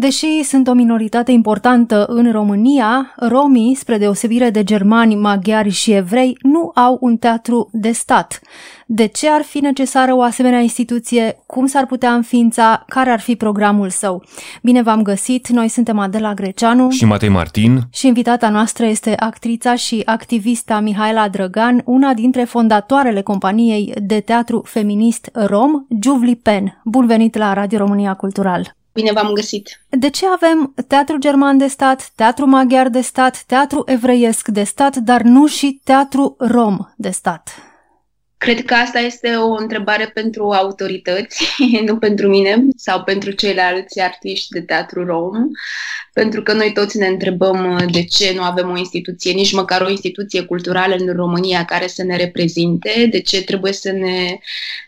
Deși sunt o minoritate importantă în România, romii, spre deosebire de germani, maghiari și evrei, nu au un teatru de stat. De ce ar fi necesară o asemenea instituție? Cum s-ar putea înființa? Care ar fi programul său? Bine v-am găsit! Noi suntem Adela Greceanu și Matei Martin și invitata noastră este actrița și activista Mihaela Drăgan, una dintre fondatoarele companiei de teatru feminist rom, Juvli Pen. Bun venit la Radio România Cultural! Bine v-am găsit! De ce avem teatru german de stat, teatru maghiar de stat, teatru evreiesc de stat, dar nu și teatru rom de stat? Cred că asta este o întrebare pentru autorități, nu pentru mine sau pentru ceilalți artiști de teatru rom, pentru că noi toți ne întrebăm uh, de ce nu avem o instituție, nici măcar o instituție culturală în România care să ne reprezinte, de ce trebuie să ne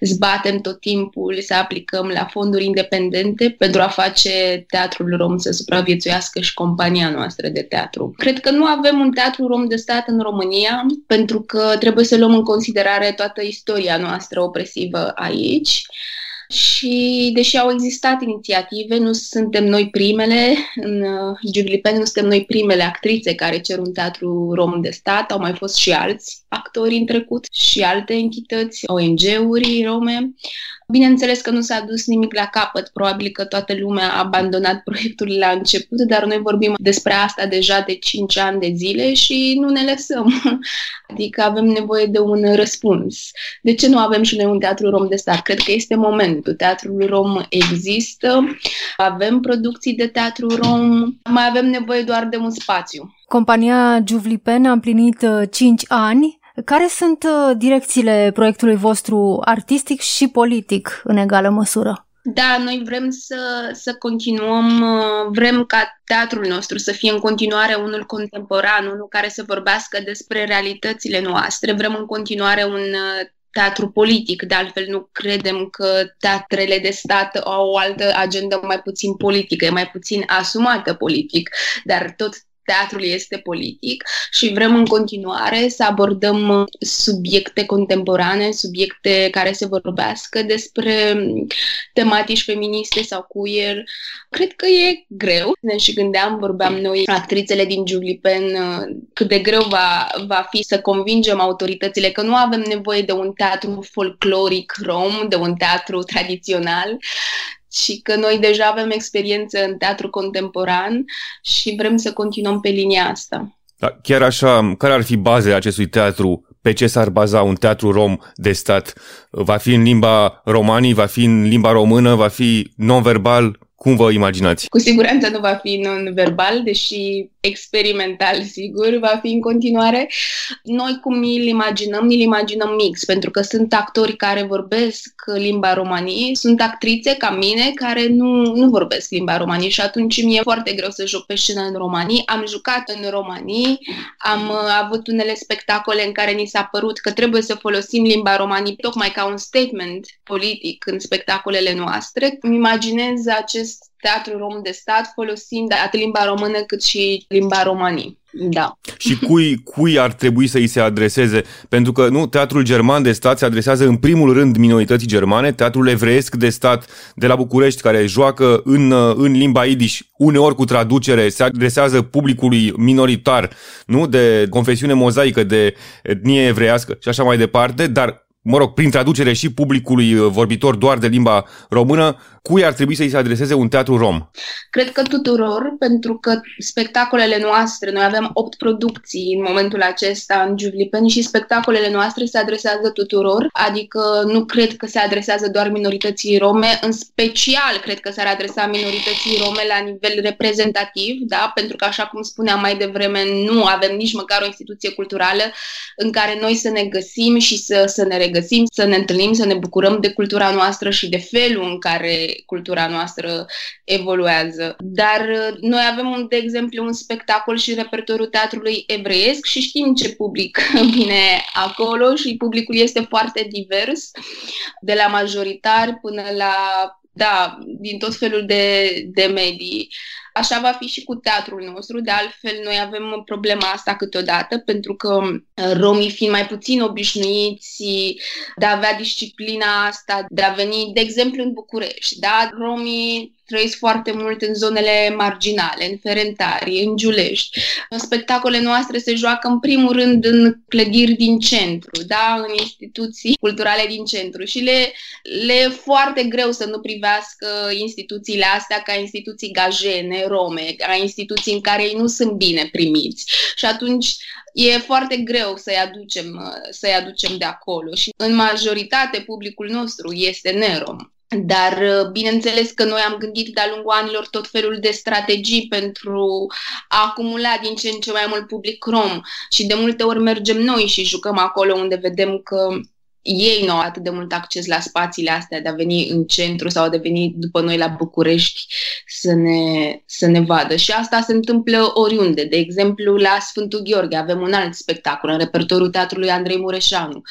zbatem tot timpul, să aplicăm la fonduri independente pentru a face teatrul rom să supraviețuiască și compania noastră de teatru. Cred că nu avem un teatru rom de stat în România, pentru că trebuie să luăm în considerare toată istoria noastră opresivă aici. Și deși au existat inițiative, nu suntem noi primele, în Giulipen nu suntem noi primele actrițe care cer un teatru rom de stat, au mai fost și alți actori în trecut și alte entități, ONG-uri rome. Bineînțeles că nu s-a dus nimic la capăt, probabil că toată lumea a abandonat proiectul la început, dar noi vorbim despre asta deja de 5 ani de zile și nu ne lăsăm. Adică avem nevoie de un răspuns. De ce nu avem și noi un teatru rom de stat? Cred că este momentul. Teatrul rom există, avem producții de teatru rom, mai avem nevoie doar de un spațiu. Compania Juvlipen a împlinit 5 ani care sunt uh, direcțiile proiectului vostru artistic și politic în egală măsură? Da, noi vrem să, să continuăm, uh, vrem ca teatrul nostru să fie în continuare unul contemporan, unul care să vorbească despre realitățile noastre. Vrem în continuare un uh, teatru politic, de altfel nu credem că teatrele de stat au o altă agendă mai puțin politică, e mai puțin asumată politic, dar tot teatrul este politic și vrem în continuare să abordăm uh, subiecte contemporane, subiecte care se vorbească despre um, tematici feministe sau queer. Cred că e greu. Ne și gândeam, vorbeam noi, actrițele din Julipen, uh, cât de greu va, va fi să convingem autoritățile că nu avem nevoie de un teatru folcloric rom, de un teatru tradițional, și că noi deja avem experiență în teatru contemporan și vrem să continuăm pe linia asta. Da, chiar așa, care ar fi bazele acestui teatru? Pe ce s-ar baza un teatru rom de stat? Va fi în limba romanii, va fi în limba română, va fi non-verbal? Cum vă imaginați? Cu siguranță nu va fi non-verbal, deși experimental, sigur, va fi în continuare. Noi cum îl imaginăm, îl imaginăm mix, pentru că sunt actori care vorbesc limba romanii, sunt actrițe ca mine care nu, nu vorbesc limba romanii și atunci mi-e foarte greu să joc pe scenă în romanii. Am jucat în romanii, am uh, avut unele spectacole în care ni s-a părut că trebuie să folosim limba romanii tocmai ca un statement politic în spectacolele noastre. Îmi imaginez acest teatru rom de stat folosind atât limba română cât și limba romanii. Da. Și cui, cui ar trebui să îi se adreseze? Pentru că nu, teatrul german de stat se adresează în primul rând minorității germane, teatrul evreiesc de stat de la București, care joacă în, în limba idiș, uneori cu traducere, se adresează publicului minoritar, nu, de confesiune mozaică, de etnie evreiască și așa mai departe, dar mă rog, prin traducere și publicului uh, vorbitor doar de limba română, cui ar trebui să-i se adreseze un teatru rom? Cred că tuturor, pentru că spectacolele noastre, noi avem opt producții în momentul acesta în Giuvlipen și spectacolele noastre se adresează tuturor, adică nu cred că se adresează doar minorității rome, în special cred că s-ar adresa minorității rome la nivel reprezentativ, da? pentru că așa cum spuneam mai devreme, nu avem nici măcar o instituție culturală în care noi să ne găsim și să, să ne regăsim, să ne întâlnim, să ne bucurăm de cultura noastră și de felul în care cultura noastră evoluează. Dar uh, noi avem, de exemplu, un spectacol și repertoriul teatrului evreiesc și știm ce public vine acolo și publicul este foarte divers, de la majoritar până la da, din tot felul de, de medii. Așa va fi și cu teatrul nostru, de altfel noi avem problema asta câteodată, pentru că uh, romii fiind mai puțin obișnuiți de a avea disciplina asta, de a veni, de exemplu, în București, da? Romii trăiesc foarte mult în zonele marginale, în Ferentari, în Giulești. Spectacolele noastre se joacă în primul rând în clădiri din centru, da? în instituții culturale din centru și le, le e foarte greu să nu privească instituțiile astea ca instituții gajene, rome, ca instituții în care ei nu sunt bine primiți. Și atunci e foarte greu să-i aducem, să-i aducem de acolo și în majoritate publicul nostru este nerom. Dar uh, bineînțeles că noi am gândit de-a lungul anilor tot felul de strategii pentru a acumula din ce în ce mai mult public rom și de multe ori mergem noi și jucăm acolo unde vedem că ei nu au atât de mult acces la spațiile astea de a veni în centru sau de a veni după noi la București să ne, să ne vadă. Și asta se întâmplă oriunde. De exemplu, la Sfântul Gheorghe avem un alt spectacol în repertoriul teatrului Andrei Mureșanu. Uh,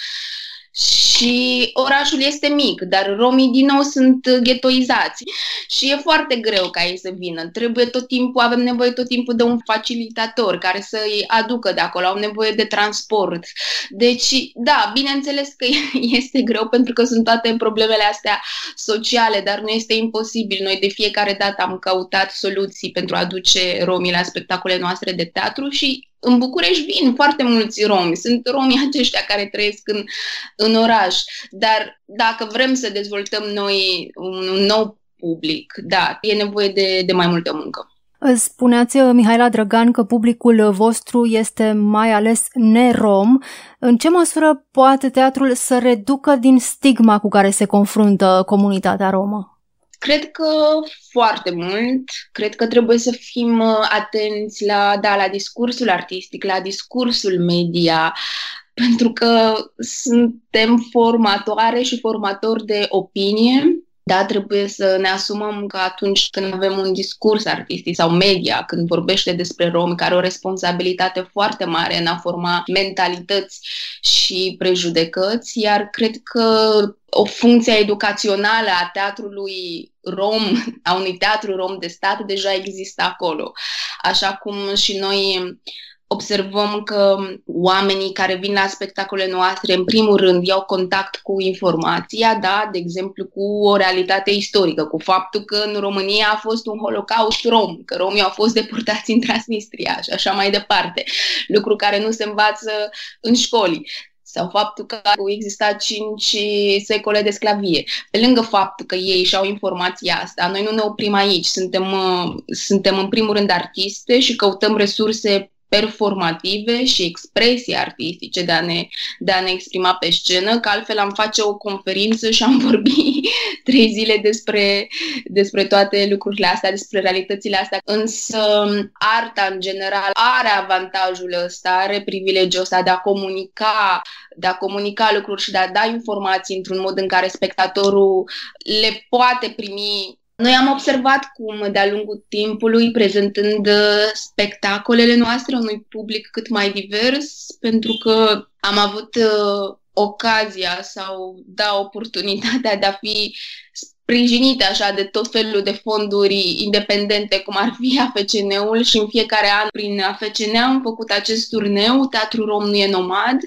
și orașul este mic, dar romii din nou sunt ghetoizați și e foarte greu ca ei să vină. Trebuie tot timpul, avem nevoie tot timpul de un facilitator care să îi aducă de acolo, au nevoie de transport. Deci, da, bineînțeles că este greu pentru că sunt toate problemele astea sociale, dar nu este imposibil. Noi de fiecare dată am căutat soluții pentru a aduce romii la spectacole noastre de teatru și în București vin foarte mulți romi, sunt romii aceștia care trăiesc în, în oraș, dar dacă vrem să dezvoltăm noi un, un nou public, da, e nevoie de, de mai multă muncă. Spuneați, Mihaela Drăgan, că publicul vostru este mai ales nerom. În ce măsură poate teatrul să reducă din stigma cu care se confruntă comunitatea romă? Cred că foarte mult. Cred că trebuie să fim uh, atenți la, da, la discursul artistic, la discursul media, pentru că suntem formatoare și formatori de opinie. Da, trebuie să ne asumăm că atunci când avem un discurs artistic sau media, când vorbește despre romi, care au o responsabilitate foarte mare în a forma mentalități și prejudecăți, iar cred că o funcție educațională a teatrului rom, a unui teatru rom de stat, deja există acolo. Așa cum și noi observăm că oamenii care vin la spectacolele noastre, în primul rând, iau contact cu informația, da, de exemplu, cu o realitate istorică, cu faptul că în România a fost un holocaust rom, că romii au fost deportați în Transnistria și așa mai departe, lucru care nu se învață în școli. Sau faptul că au existat cinci secole de sclavie. Pe lângă faptul că ei și-au informația asta, noi nu ne oprim aici, suntem, uh, suntem în primul rând artiste și căutăm resurse performative și expresii artistice de a, ne, de a ne exprima pe scenă, că altfel am face o conferință și am vorbit trei zile despre, despre toate lucrurile astea, despre realitățile astea. Însă arta în general are avantajul ăsta, are privilegiul ăsta de a comunica, de a comunica lucruri și de a da informații într-un mod în care spectatorul le poate primi noi am observat cum, de-a lungul timpului, prezentând uh, spectacolele noastre unui public cât mai divers, pentru că am avut uh, ocazia sau da oportunitatea de a fi sprijinite așa de tot felul de fonduri independente, cum ar fi AFCN-ul și în fiecare an prin AFCN am făcut acest turneu, Teatru Rom nu e nomad,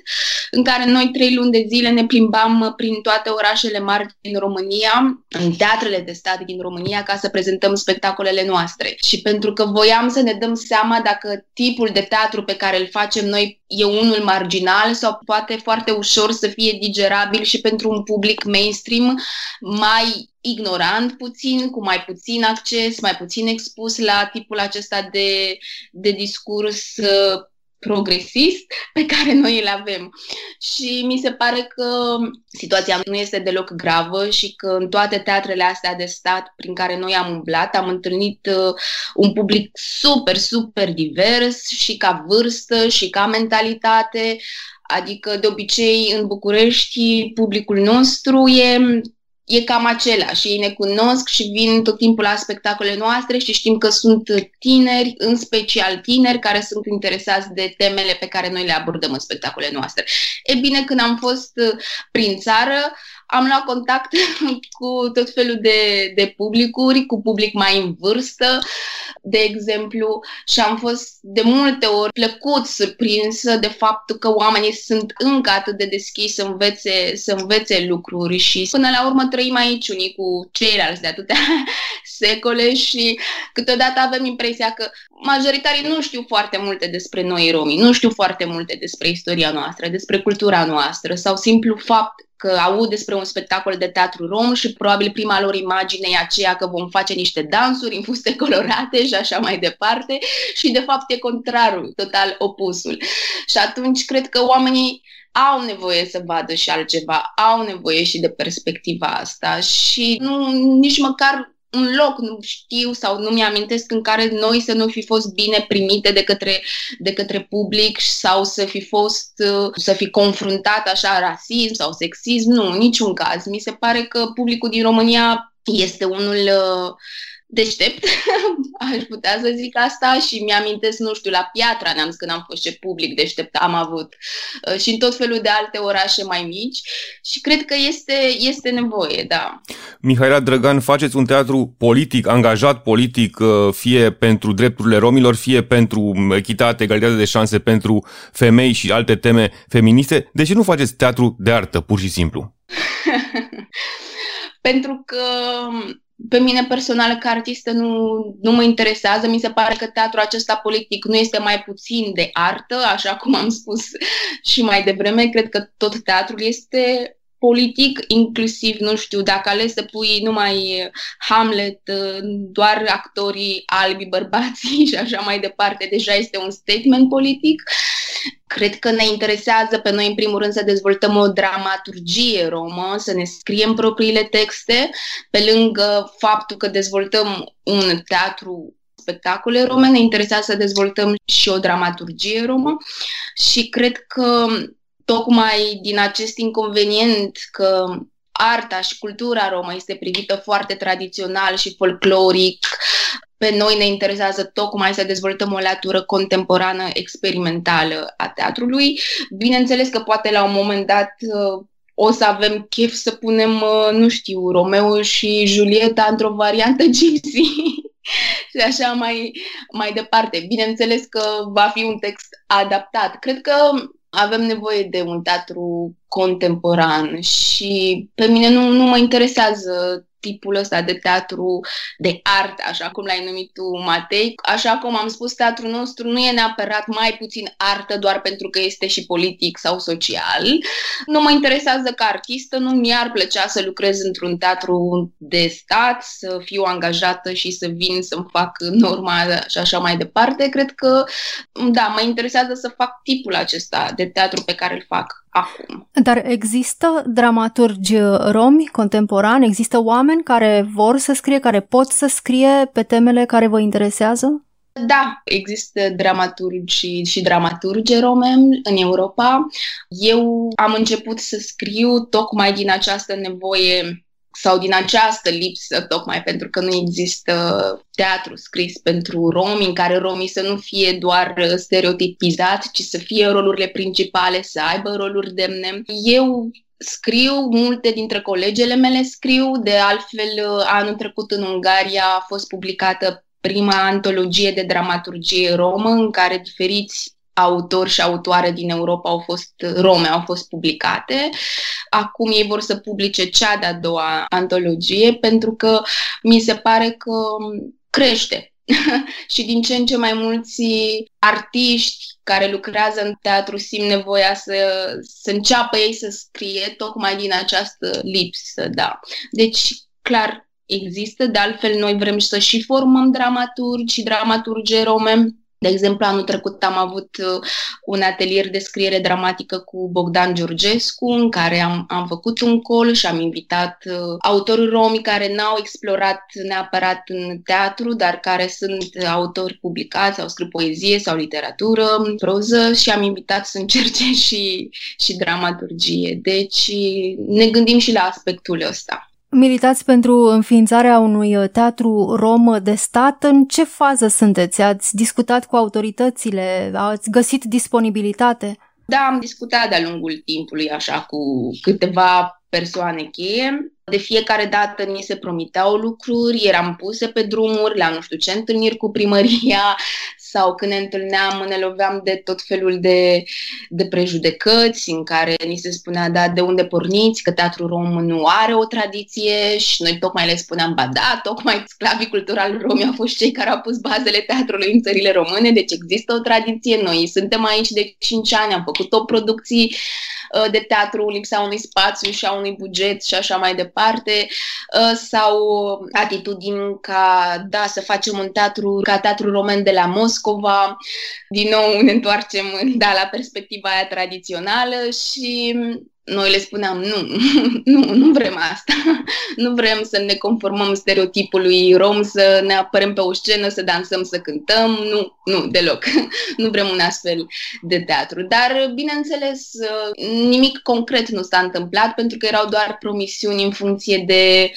în care noi trei luni de zile ne plimbam prin toate orașele mari din România, în teatrele de stat din România, ca să prezentăm spectacolele noastre. Și pentru că voiam să ne dăm seama dacă tipul de teatru pe care îl facem noi e unul marginal sau poate foarte ușor să fie digerabil și pentru un public mainstream mai ignorant puțin, cu mai puțin acces, mai puțin expus la tipul acesta de, de discurs uh, progresist pe care noi îl avem. Și mi se pare că situația nu este deloc gravă și că în toate teatrele astea de stat prin care noi am umblat, am întâlnit uh, un public super, super divers și ca vârstă și ca mentalitate. Adică, de obicei, în București, publicul nostru e e cam același. Ei ne cunosc și vin tot timpul la spectacolele noastre și știm că sunt tineri, în special tineri, care sunt interesați de temele pe care noi le abordăm în spectacolele noastre. E bine, când am fost uh, prin țară, am luat contact cu tot felul de, de publicuri, cu public mai în vârstă, de exemplu, și am fost de multe ori plăcut surprinsă de faptul că oamenii sunt încă atât de deschiși să învețe, să învețe lucruri și până la urmă trăim aici unii cu ceilalți de atâtea secole și câteodată avem impresia că majoritarii nu știu foarte multe despre noi romii, nu știu foarte multe despre istoria noastră, despre cultura noastră sau simplu fapt că aud despre un spectacol de teatru rom și probabil prima lor imagine e aceea că vom face niște dansuri în fuste colorate și așa mai departe și de fapt e contrarul, total opusul. Și atunci cred că oamenii au nevoie să vadă și altceva, au nevoie și de perspectiva asta și nu, nici măcar un loc, nu știu sau nu mi-amintesc în care noi să nu fi fost bine primite de către, de către public sau să fi fost, să fi confruntat așa rasism sau sexism, nu, în niciun caz. Mi se pare că publicul din România este unul uh, deștept, aș putea să zic asta și mi-amintesc, nu știu, la Piatra Neamț când am fost ce public deștept am avut uh, și în tot felul de alte orașe mai mici și cred că este, este nevoie, da. Mihaela Drăgan, faceți un teatru politic, angajat politic, uh, fie pentru drepturile romilor, fie pentru echitate, egalitate de șanse pentru femei și alte teme feministe. De ce nu faceți teatru de artă, pur și simplu? pentru că pe mine personal ca artistă nu, nu mă interesează. Mi se pare că teatrul acesta politic nu este mai puțin de artă, așa cum am spus și mai devreme. Cred că tot teatrul este politic, inclusiv, nu știu, dacă ales să pui numai Hamlet, doar actorii albi, bărbații și așa mai departe, deja este un statement politic. Cred că ne interesează pe noi, în primul rând, să dezvoltăm o dramaturgie romă, să ne scriem propriile texte, pe lângă faptul că dezvoltăm un teatru spectacole rome, ne interesează să dezvoltăm și o dramaturgie romă. Și cred că tocmai din acest inconvenient că arta și cultura romă este privită foarte tradițional și folcloric, pe noi ne interesează tocmai să dezvoltăm o latură contemporană experimentală a teatrului. Bineînțeles că poate la un moment dat uh, o să avem chef să punem, uh, nu știu, Romeo și Julieta într-o variantă gypsy și așa mai, mai departe. Bineînțeles că va fi un text adaptat. Cred că avem nevoie de un teatru contemporan și pe mine nu, nu mă interesează tipul ăsta de teatru de artă, așa cum l-ai numit tu, Matei. Așa cum am spus, teatrul nostru nu e neapărat mai puțin artă doar pentru că este și politic sau social. Nu mă interesează ca artistă, nu mi-ar plăcea să lucrez într-un teatru de stat, să fiu angajată și să vin să-mi fac norma și așa mai departe. Cred că, da, mă interesează să fac tipul acesta de teatru pe care îl fac acum. Dar există dramaturgi romi contemporani? Există oameni care vor să scrie, care pot să scrie pe temele care vă interesează? Da, există dramaturgi și, și dramaturge rome în Europa. Eu am început să scriu tocmai din această nevoie sau din această lipsă, tocmai pentru că nu există teatru scris pentru romi, în care romii să nu fie doar stereotipizați, ci să fie rolurile principale, să aibă roluri demne. Eu scriu, multe dintre colegele mele scriu, de altfel anul trecut în Ungaria a fost publicată prima antologie de dramaturgie romă, în care diferiți autori și autoare din Europa au fost rome, au fost publicate. Acum ei vor să publice cea de-a doua antologie pentru că mi se pare că crește și din ce în ce mai mulți artiști care lucrează în teatru simt nevoia să, să înceapă ei să scrie tocmai din această lipsă, da. Deci, clar, există, de altfel noi vrem să și formăm dramaturgi și dramaturge rome, de exemplu, anul trecut am avut uh, un atelier de scriere dramatică cu Bogdan Georgescu, în care am, am făcut un col și am invitat uh, autori romi care n-au explorat neapărat în teatru, dar care sunt autori publicați sau scriu poezie sau literatură, proză și am invitat să încerce și, și dramaturgie. Deci ne gândim și la aspectul ăsta. Militați pentru înființarea unui uh, teatru rom de stat. În ce fază sunteți? Ați discutat cu autoritățile? Ați găsit disponibilitate? Da, am discutat de-a lungul timpului, așa, cu câteva persoane cheie. De fiecare dată ni se promiteau lucruri, eram puse pe drumuri, la nu știu ce întâlniri cu primăria sau când ne întâlneam, ne loveam de tot felul de, de prejudecăți în care ni se spunea, da, de unde porniți, că teatrul rom nu are o tradiție. Și noi tocmai le spuneam, ba da, tocmai sclavii culturali romi au fost cei care au pus bazele teatrului în țările române, deci există o tradiție, noi suntem aici de 5 ani, am făcut o producții Uh, de teatru, lipsa unui spațiu și a unui buget și așa mai departe, uh, sau atitudini ca, da, să facem un teatru ca teatru roman de la Moscova, din nou ne întoarcem da, la perspectiva aia tradițională și noi le spuneam, nu, nu, nu vrem asta. Nu vrem să ne conformăm stereotipului rom, să ne apărăm pe o scenă, să dansăm, să cântăm. Nu, nu, deloc. Nu vrem un astfel de teatru. Dar, bineînțeles, nimic concret nu s-a întâmplat pentru că erau doar promisiuni în funcție de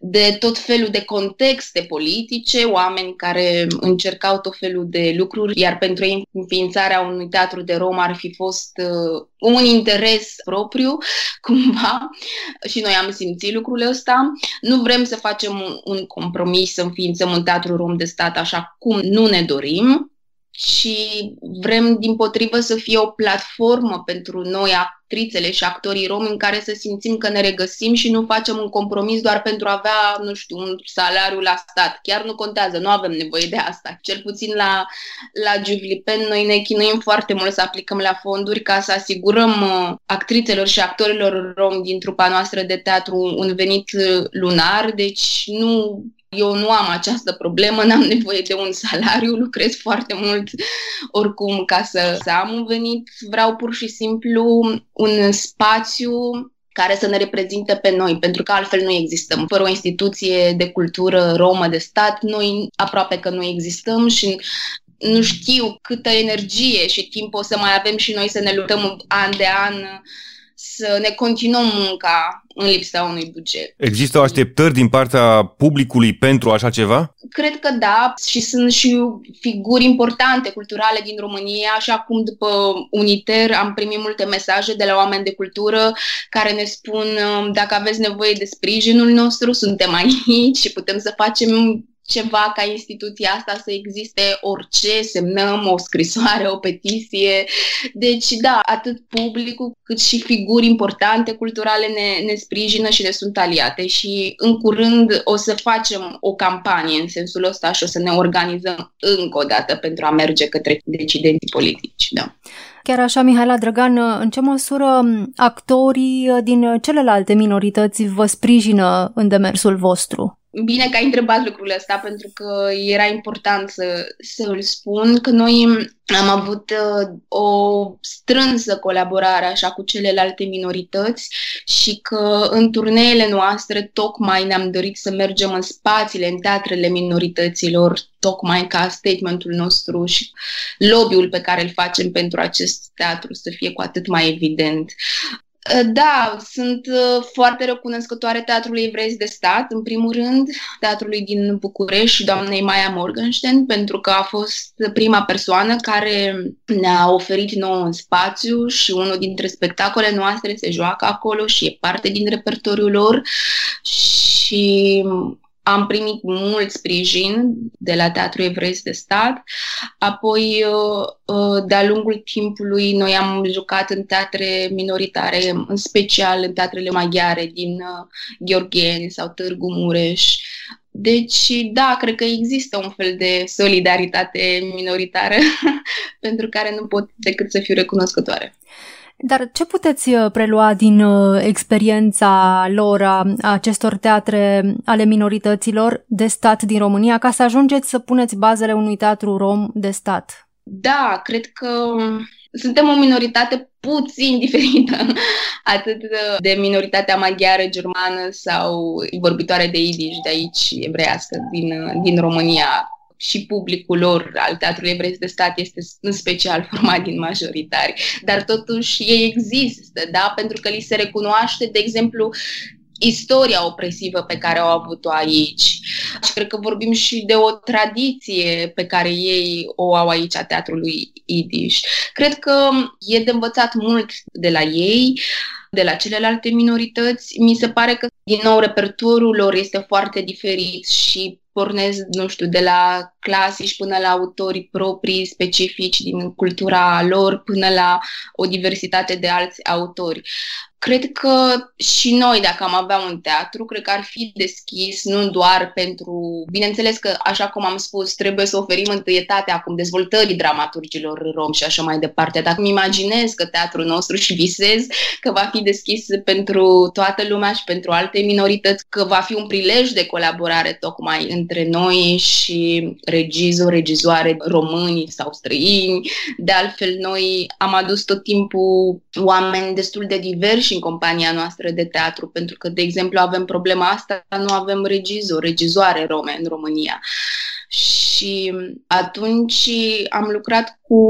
de tot felul de contexte politice, oameni care încercau tot felul de lucruri, iar pentru ei înființarea unui teatru de rom ar fi fost uh, un interes propriu, cumva, și noi am simțit lucrurile ăsta. Nu vrem să facem un, un compromis, să înființăm un teatru rom de stat așa cum nu ne dorim, și vrem, din potrivă, să fie o platformă pentru noi, actrițele și actorii romi, în care să simțim că ne regăsim și nu facem un compromis doar pentru a avea, nu știu, un salariu la stat. Chiar nu contează, nu avem nevoie de asta. Cel puțin la, la Juvlipen, noi ne chinuim foarte mult să aplicăm la fonduri ca să asigurăm uh, actrițelor și actorilor romi din trupa noastră de teatru un venit uh, lunar, deci nu eu nu am această problemă, n-am nevoie de un salariu, lucrez foarte mult oricum ca să, să am un venit. Vreau pur și simplu un spațiu care să ne reprezinte pe noi, pentru că altfel nu existăm. Fără o instituție de cultură romă de stat, noi aproape că nu existăm și nu știu câtă energie și timp o să mai avem și noi să ne luptăm an de an să ne continuăm munca în lipsa unui buget. Există așteptări din partea publicului pentru așa ceva? Cred că da și sunt și figuri importante culturale din România, așa cum după Uniter am primit multe mesaje de la oameni de cultură care ne spun dacă aveți nevoie de sprijinul nostru, suntem aici și putem să facem ceva ca instituția asta să existe orice, semnăm o scrisoare, o petiție. Deci, da, atât publicul cât și figuri importante culturale ne, ne sprijină și ne sunt aliate și în curând o să facem o campanie în sensul ăsta și o să ne organizăm încă o dată pentru a merge către decidenții politici. Da. Chiar așa, Mihaela Drăgan, în ce măsură actorii din celelalte minorități vă sprijină în demersul vostru? Bine că ai întrebat lucrul ăsta, pentru că era important să, să îl spun, că noi am avut uh, o strânsă colaborare așa cu celelalte minorități și că în turneele noastre tocmai ne-am dorit să mergem în spațiile, în teatrele minorităților, tocmai ca statementul nostru și lobby-ul pe care îl facem pentru acest teatru să fie cu atât mai evident. Uh, da, sunt uh, foarte recunoscătoare Teatrului Evrezi de Stat, în primul rând, Teatrului din București și doamnei Maia Morgenstern, pentru că a fost prima persoană care ne-a oferit nou un spațiu și unul dintre spectacolele noastre se joacă acolo și e parte din repertoriul lor. Și am primit mult sprijin de la Teatrul Evreist de Stat. Apoi, uh, uh, de-a lungul timpului, noi am jucat în teatre minoritare, în special în teatrele maghiare din uh, Gheorgheni sau Târgu Mureș. Deci, da, cred că există un fel de solidaritate minoritară pentru care nu pot decât să fiu recunoscătoare. Dar ce puteți uh, prelua din uh, experiența lor a acestor teatre ale minorităților de stat din România ca să ajungeți să puneți bazele unui teatru rom de stat? Da, cred că suntem o minoritate puțin diferită, atât de minoritatea maghiară, germană sau vorbitoare de idiș de aici, evreiască, din, din România și publicul lor al Teatrului Evresc de Stat este în special format din majoritari, dar totuși ei există, da? pentru că li se recunoaște, de exemplu, istoria opresivă pe care au avut-o aici. Și cred că vorbim și de o tradiție pe care ei o au aici a teatrului Idiș. Cred că e de învățat mult de la ei de la celelalte minorități. Mi se pare că, din nou, repertoriul lor este foarte diferit și pornesc, nu știu, de la clasici până la autorii proprii, specifici din cultura lor, până la o diversitate de alți autori. Cred că și noi, dacă am avea un teatru, cred că ar fi deschis nu doar pentru... Bineînțeles că, așa cum am spus, trebuie să oferim întâietate acum dezvoltării dramaturgilor rom și așa mai departe. Dacă îmi imaginez că teatrul nostru și visez că va fi deschis pentru toată lumea și pentru alte minorități, că va fi un prilej de colaborare tocmai între noi și regizori, regizoare români sau străini. De altfel, noi am adus tot timpul oameni destul de diversi și în compania noastră de teatru, pentru că, de exemplu, avem problema asta, nu avem regizor, regizoare rome în România. Și atunci am lucrat cu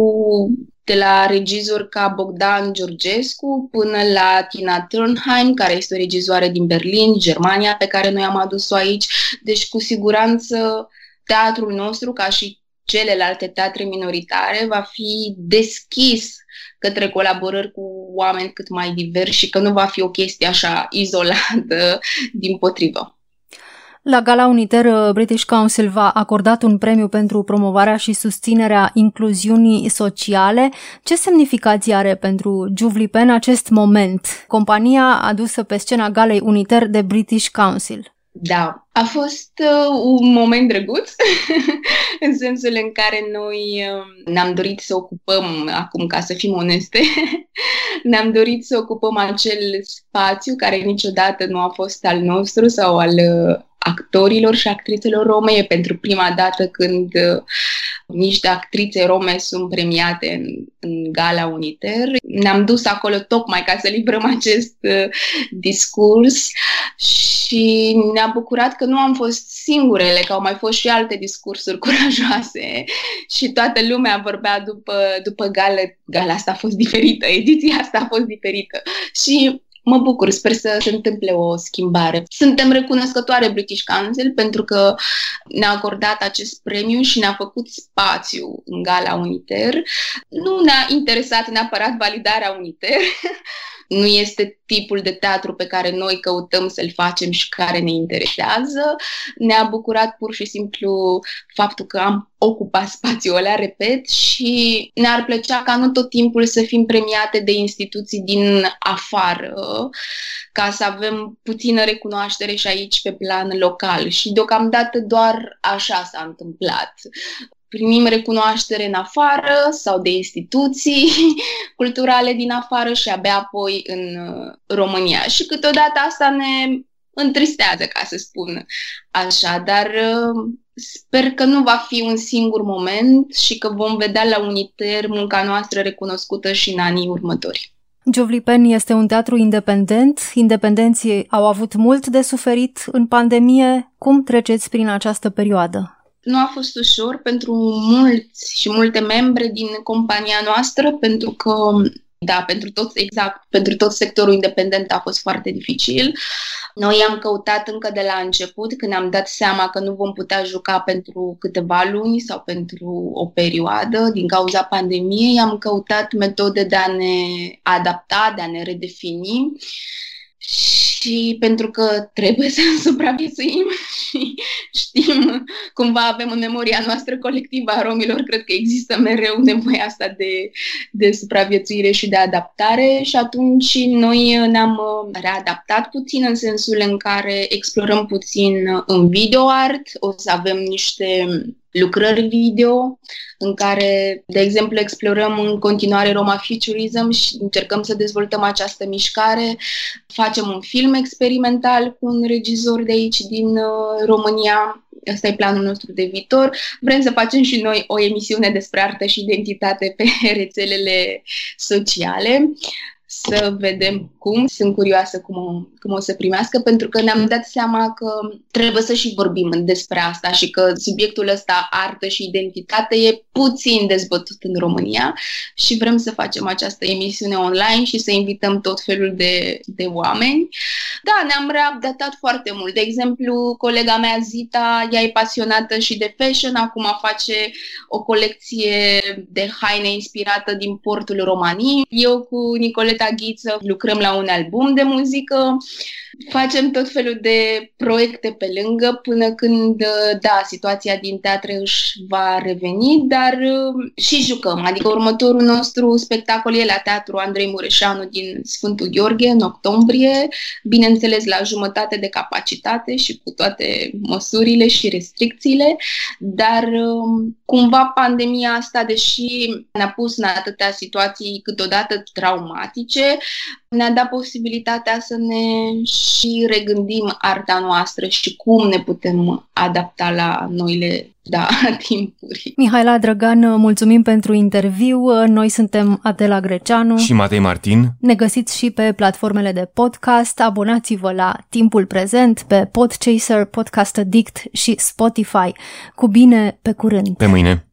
de la regizori ca Bogdan Georgescu până la Tina Turnheim, care este o regizoare din Berlin, Germania, pe care noi am adus-o aici. Deci, cu siguranță, teatrul nostru, ca și celelalte teatre minoritare, va fi deschis către colaborări cu oameni cât mai diversi și că nu va fi o chestie așa izolată, din potrivă. La Gala Uniter, uh, British Council v-a acordat un premiu pentru promovarea și susținerea incluziunii sociale. Ce semnificație are pentru Juvlipen acest moment, compania adusă pe scena Galei Uniter de British Council? Da, a fost uh, un moment drăguț, în sensul în care noi uh, ne-am dorit să ocupăm, acum ca să fim oneste, ne-am dorit să ocupăm acel spațiu care niciodată nu a fost al nostru sau al uh, actorilor și actrițelor rome. E pentru prima dată când uh, niște actrițe rome sunt premiate în, în Gala Uniter. Ne-am dus acolo tocmai ca să livrăm acest uh, discurs și ne-a bucurat că nu am fost singurele, că au mai fost și alte discursuri curajoase și toată lumea vorbea după, după gala. Gala asta a fost diferită, ediția asta a fost diferită. Și mă bucur, sper să se întâmple o schimbare. Suntem recunoscătoare British Council pentru că ne-a acordat acest premiu și ne-a făcut spațiu în gala Uniter. Nu ne-a interesat neapărat validarea Uniter, nu este tipul de teatru pe care noi căutăm să-l facem și care ne interesează. Ne-a bucurat pur și simplu faptul că am ocupat spațiul ăla, repet, și ne-ar plăcea ca nu tot timpul să fim premiate de instituții din afară, ca să avem puțină recunoaștere și aici pe plan local. Și deocamdată doar așa s-a întâmplat primim recunoaștere în afară sau de instituții culturale din afară și abia apoi în uh, România. Și câteodată asta ne întristează, ca să spun așa, dar uh, sper că nu va fi un singur moment și că vom vedea la Uniter munca noastră recunoscută și în anii următori. Giovlipen este un teatru independent. Independenții au avut mult de suferit în pandemie. Cum treceți prin această perioadă? Nu a fost ușor pentru mulți și multe membre din compania noastră, pentru că, da, pentru tot, exact, pentru tot sectorul independent a fost foarte dificil. Noi am căutat încă de la început, când am dat seama că nu vom putea juca pentru câteva luni sau pentru o perioadă din cauza pandemiei, am căutat metode de a ne adapta, de a ne redefini și pentru că trebuie să supraviețuim și știm, cumva avem în memoria noastră colectivă a romilor, cred că există mereu nevoia asta de, de supraviețuire și de adaptare. Și atunci noi ne-am uh, readaptat puțin în sensul în care explorăm puțin în video art, o să avem niște lucrări video în care, de exemplu, explorăm în continuare Roma Futurism și încercăm să dezvoltăm această mișcare. Facem un film experimental cu un regizor de aici din uh, România. Ăsta e planul nostru de viitor. Vrem să facem și noi o emisiune despre artă și identitate pe rețelele sociale să vedem cum. Sunt curioasă cum o, cum o să primească, pentru că ne-am dat seama că trebuie să și vorbim despre asta și că subiectul ăsta, artă și identitate, e puțin dezbătut în România și vrem să facem această emisiune online și să invităm tot felul de, de oameni. Da, ne-am reupdatat foarte mult. De exemplu, colega mea Zita, ea e pasionată și de fashion, acum face o colecție de haine inspirată din portul României. Eu cu Nicoleta Ghiță lucrăm la un album de muzică. Facem tot felul de proiecte pe lângă până când, da, situația din teatre își va reveni, dar și jucăm. Adică următorul nostru spectacol e la Teatru Andrei Mureșanu din Sfântul Gheorghe în octombrie, bineînțeles la jumătate de capacitate și cu toate măsurile și restricțiile, dar cumva pandemia asta, deși ne-a pus în atâtea situații câteodată traumatice, ne-a dat posibilitatea să ne și regândim arta noastră și cum ne putem adapta la noile da, timpuri. Mihaela Drăgan, mulțumim pentru interviu. Noi suntem Adela Greceanu și Matei Martin. Ne găsiți și pe platformele de podcast. Abonați-vă la Timpul Prezent pe Podchaser, Podcast Addict și Spotify. Cu bine, pe curând! Pe mâine!